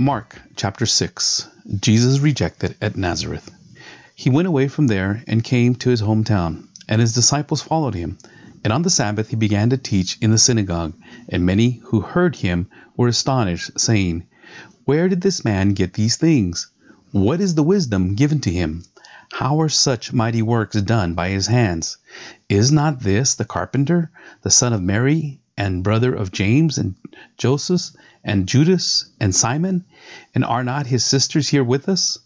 Mark chapter 6 Jesus rejected at Nazareth. He went away from there and came to his hometown, and his disciples followed him. And on the Sabbath he began to teach in the synagogue, and many who heard him were astonished, saying, Where did this man get these things? What is the wisdom given to him? How are such mighty works done by his hands? Is not this the carpenter, the son of Mary, and brother of James and Joseph and Judas and Simon? And are not his sisters here with us?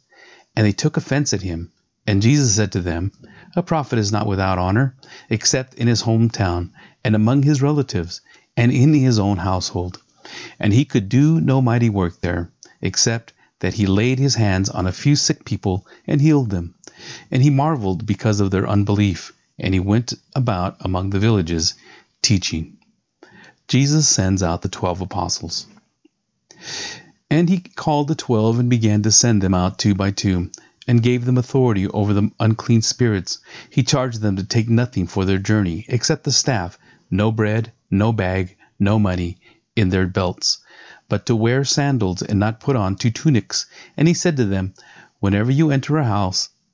And they took offense at him. And Jesus said to them, A prophet is not without honor, except in his hometown, and among his relatives, and in his own household. And he could do no mighty work there, except that he laid his hands on a few sick people and healed them. And he marveled because of their unbelief, and he went about among the villages, teaching. Jesus sends out the twelve apostles. And he called the twelve and began to send them out two by two, and gave them authority over the unclean spirits. He charged them to take nothing for their journey, except the staff, no bread, no bag, no money in their belts, but to wear sandals and not put on two tunics. And he said to them, Whenever you enter a house,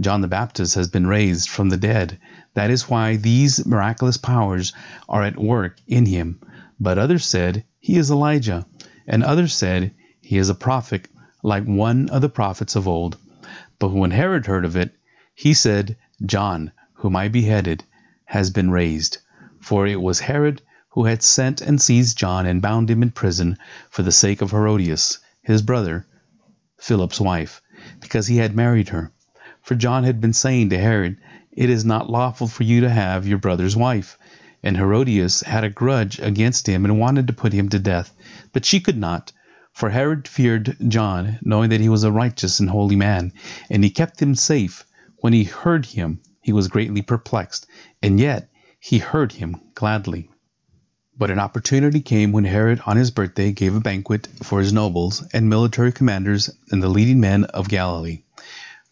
John the Baptist has been raised from the dead. That is why these miraculous powers are at work in him. But others said, He is Elijah. And others said, He is a prophet, like one of the prophets of old. But when Herod heard of it, he said, John, whom I beheaded, has been raised. For it was Herod who had sent and seized John and bound him in prison for the sake of Herodias, his brother, Philip's wife, because he had married her. For John had been saying to Herod, It is not lawful for you to have your brother's wife. And Herodias had a grudge against him and wanted to put him to death. But she could not, for Herod feared John, knowing that he was a righteous and holy man, and he kept him safe. When he heard him, he was greatly perplexed, and yet he heard him gladly. But an opportunity came when Herod on his birthday gave a banquet for his nobles and military commanders and the leading men of Galilee.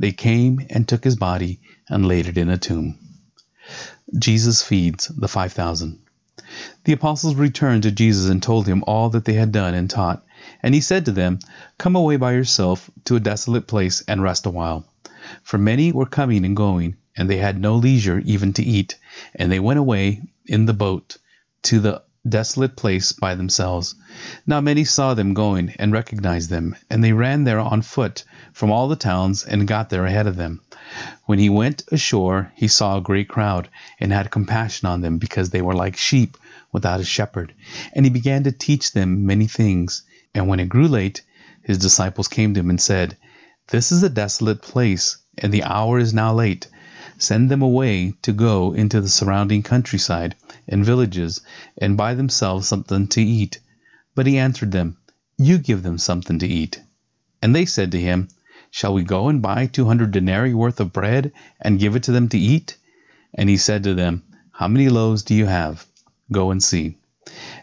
they came and took his body and laid it in a tomb. Jesus feeds the 5,000. The apostles returned to Jesus and told him all that they had done and taught. And he said to them, Come away by yourself to a desolate place and rest a while. For many were coming and going, and they had no leisure even to eat. And they went away in the boat to the desolate place by themselves. Now many saw them going and recognized them, and they ran there on foot from all the towns and got there ahead of them. When he went ashore, he saw a great crowd and had compassion on them because they were like sheep without a shepherd. And he began to teach them many things. And when it grew late, his disciples came to him and said, This is a desolate place, and the hour is now late. Send them away to go into the surrounding countryside and villages and buy themselves something to eat. But he answered them, You give them something to eat. And they said to him, Shall we go and buy two hundred denarii worth of bread and give it to them to eat? And he said to them, How many loaves do you have? Go and see.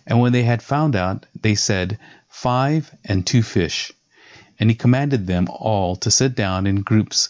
And when they had found out, they said, Five and two fish. And he commanded them all to sit down in groups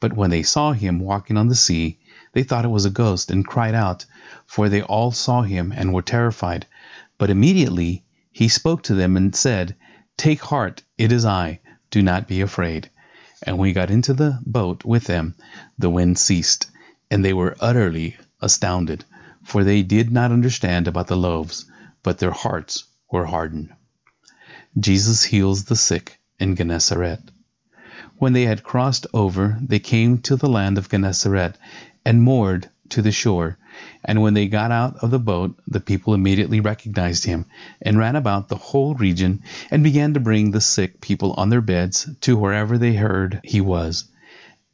but when they saw him walking on the sea, they thought it was a ghost, and cried out, for they all saw him and were terrified. But immediately he spoke to them and said, Take heart, it is I, do not be afraid. And when he got into the boat with them, the wind ceased, and they were utterly astounded, for they did not understand about the loaves, but their hearts were hardened. Jesus heals the sick in Gennesaret. When they had crossed over, they came to the land of Gennesaret, and moored to the shore. And when they got out of the boat, the people immediately recognized him, and ran about the whole region, and began to bring the sick people on their beds to wherever they heard he was.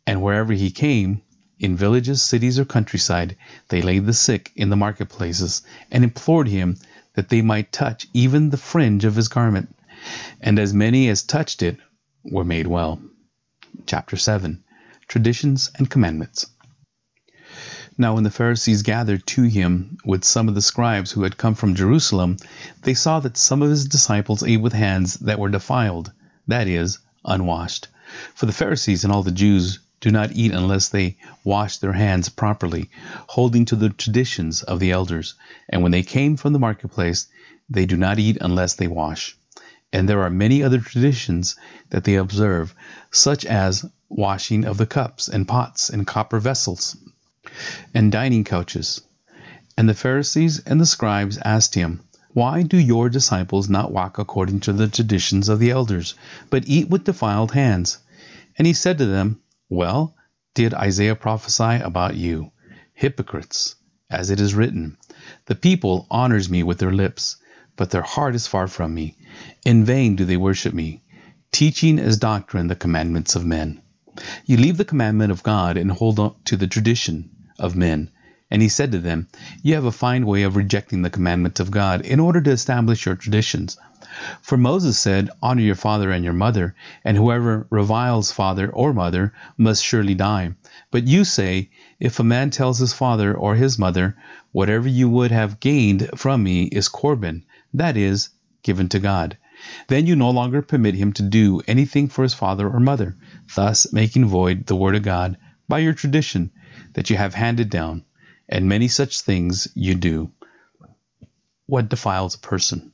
And wherever he came, in villages, cities, or countryside, they laid the sick in the marketplaces, and implored him that they might touch even the fringe of his garment. And as many as touched it were made well. Chapter 7 Traditions and Commandments. Now, when the Pharisees gathered to him with some of the scribes who had come from Jerusalem, they saw that some of his disciples ate with hands that were defiled, that is, unwashed. For the Pharisees and all the Jews do not eat unless they wash their hands properly, holding to the traditions of the elders. And when they came from the marketplace, they do not eat unless they wash. And there are many other traditions that they observe, such as washing of the cups and pots and copper vessels and dining couches. And the Pharisees and the scribes asked him, Why do your disciples not walk according to the traditions of the elders, but eat with defiled hands? And he said to them, Well, did Isaiah prophesy about you, hypocrites, as it is written, The people honors me with their lips, but their heart is far from me. In vain do they worship me, teaching as doctrine the commandments of men. You leave the commandment of God and hold on to the tradition of men. And he said to them, You have a fine way of rejecting the commandments of God in order to establish your traditions. For Moses said, Honor your father and your mother, and whoever reviles father or mother must surely die. But you say, If a man tells his father or his mother, Whatever you would have gained from me is Corban, that is, given to God. Then you no longer permit him to do anything for his father or mother, thus making void the word of God by your tradition that you have handed down, and many such things you do. What defiles a person?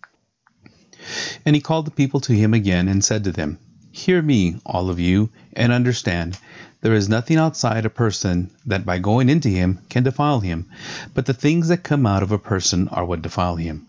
And he called the people to him again and said to them, Hear me, all of you, and understand. There is nothing outside a person that by going into him can defile him, but the things that come out of a person are what defile him.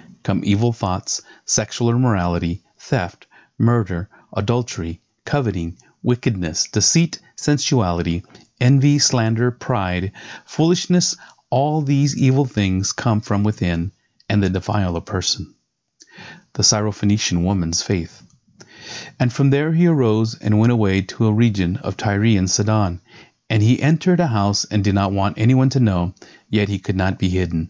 come evil thoughts, sexual immorality, theft, murder, adultery, coveting, wickedness, deceit, sensuality, envy, slander, pride, foolishness, all these evil things come from within and they defile a person. The Syrophoenician woman's faith. And from there he arose and went away to a region of Tyre and Sidon. And he entered a house and did not want anyone to know, yet he could not be hidden.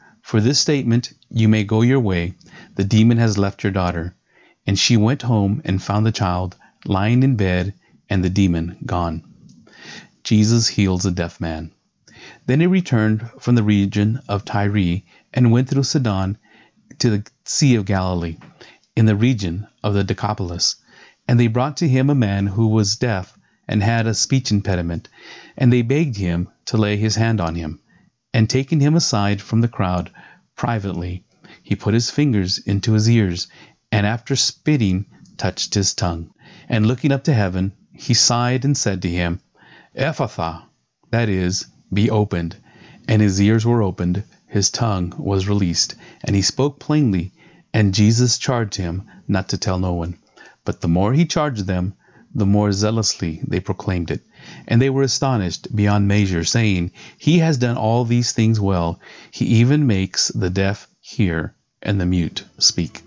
For this statement you may go your way, the demon has left your daughter. And she went home and found the child lying in bed and the demon gone. Jesus heals a deaf man. Then he returned from the region of Tyre and went through Sidon to the Sea of Galilee, in the region of the Decapolis. And they brought to him a man who was deaf and had a speech impediment, and they begged him to lay his hand on him. And taking him aside from the crowd privately, he put his fingers into his ears, and after spitting, touched his tongue. And looking up to heaven, he sighed and said to him, Ephphatha, that is, be opened. And his ears were opened, his tongue was released, and he spoke plainly. And Jesus charged him not to tell no one. But the more he charged them, the more zealously they proclaimed it. And they were astonished beyond measure, saying, He has done all these things well. He even makes the deaf hear and the mute speak.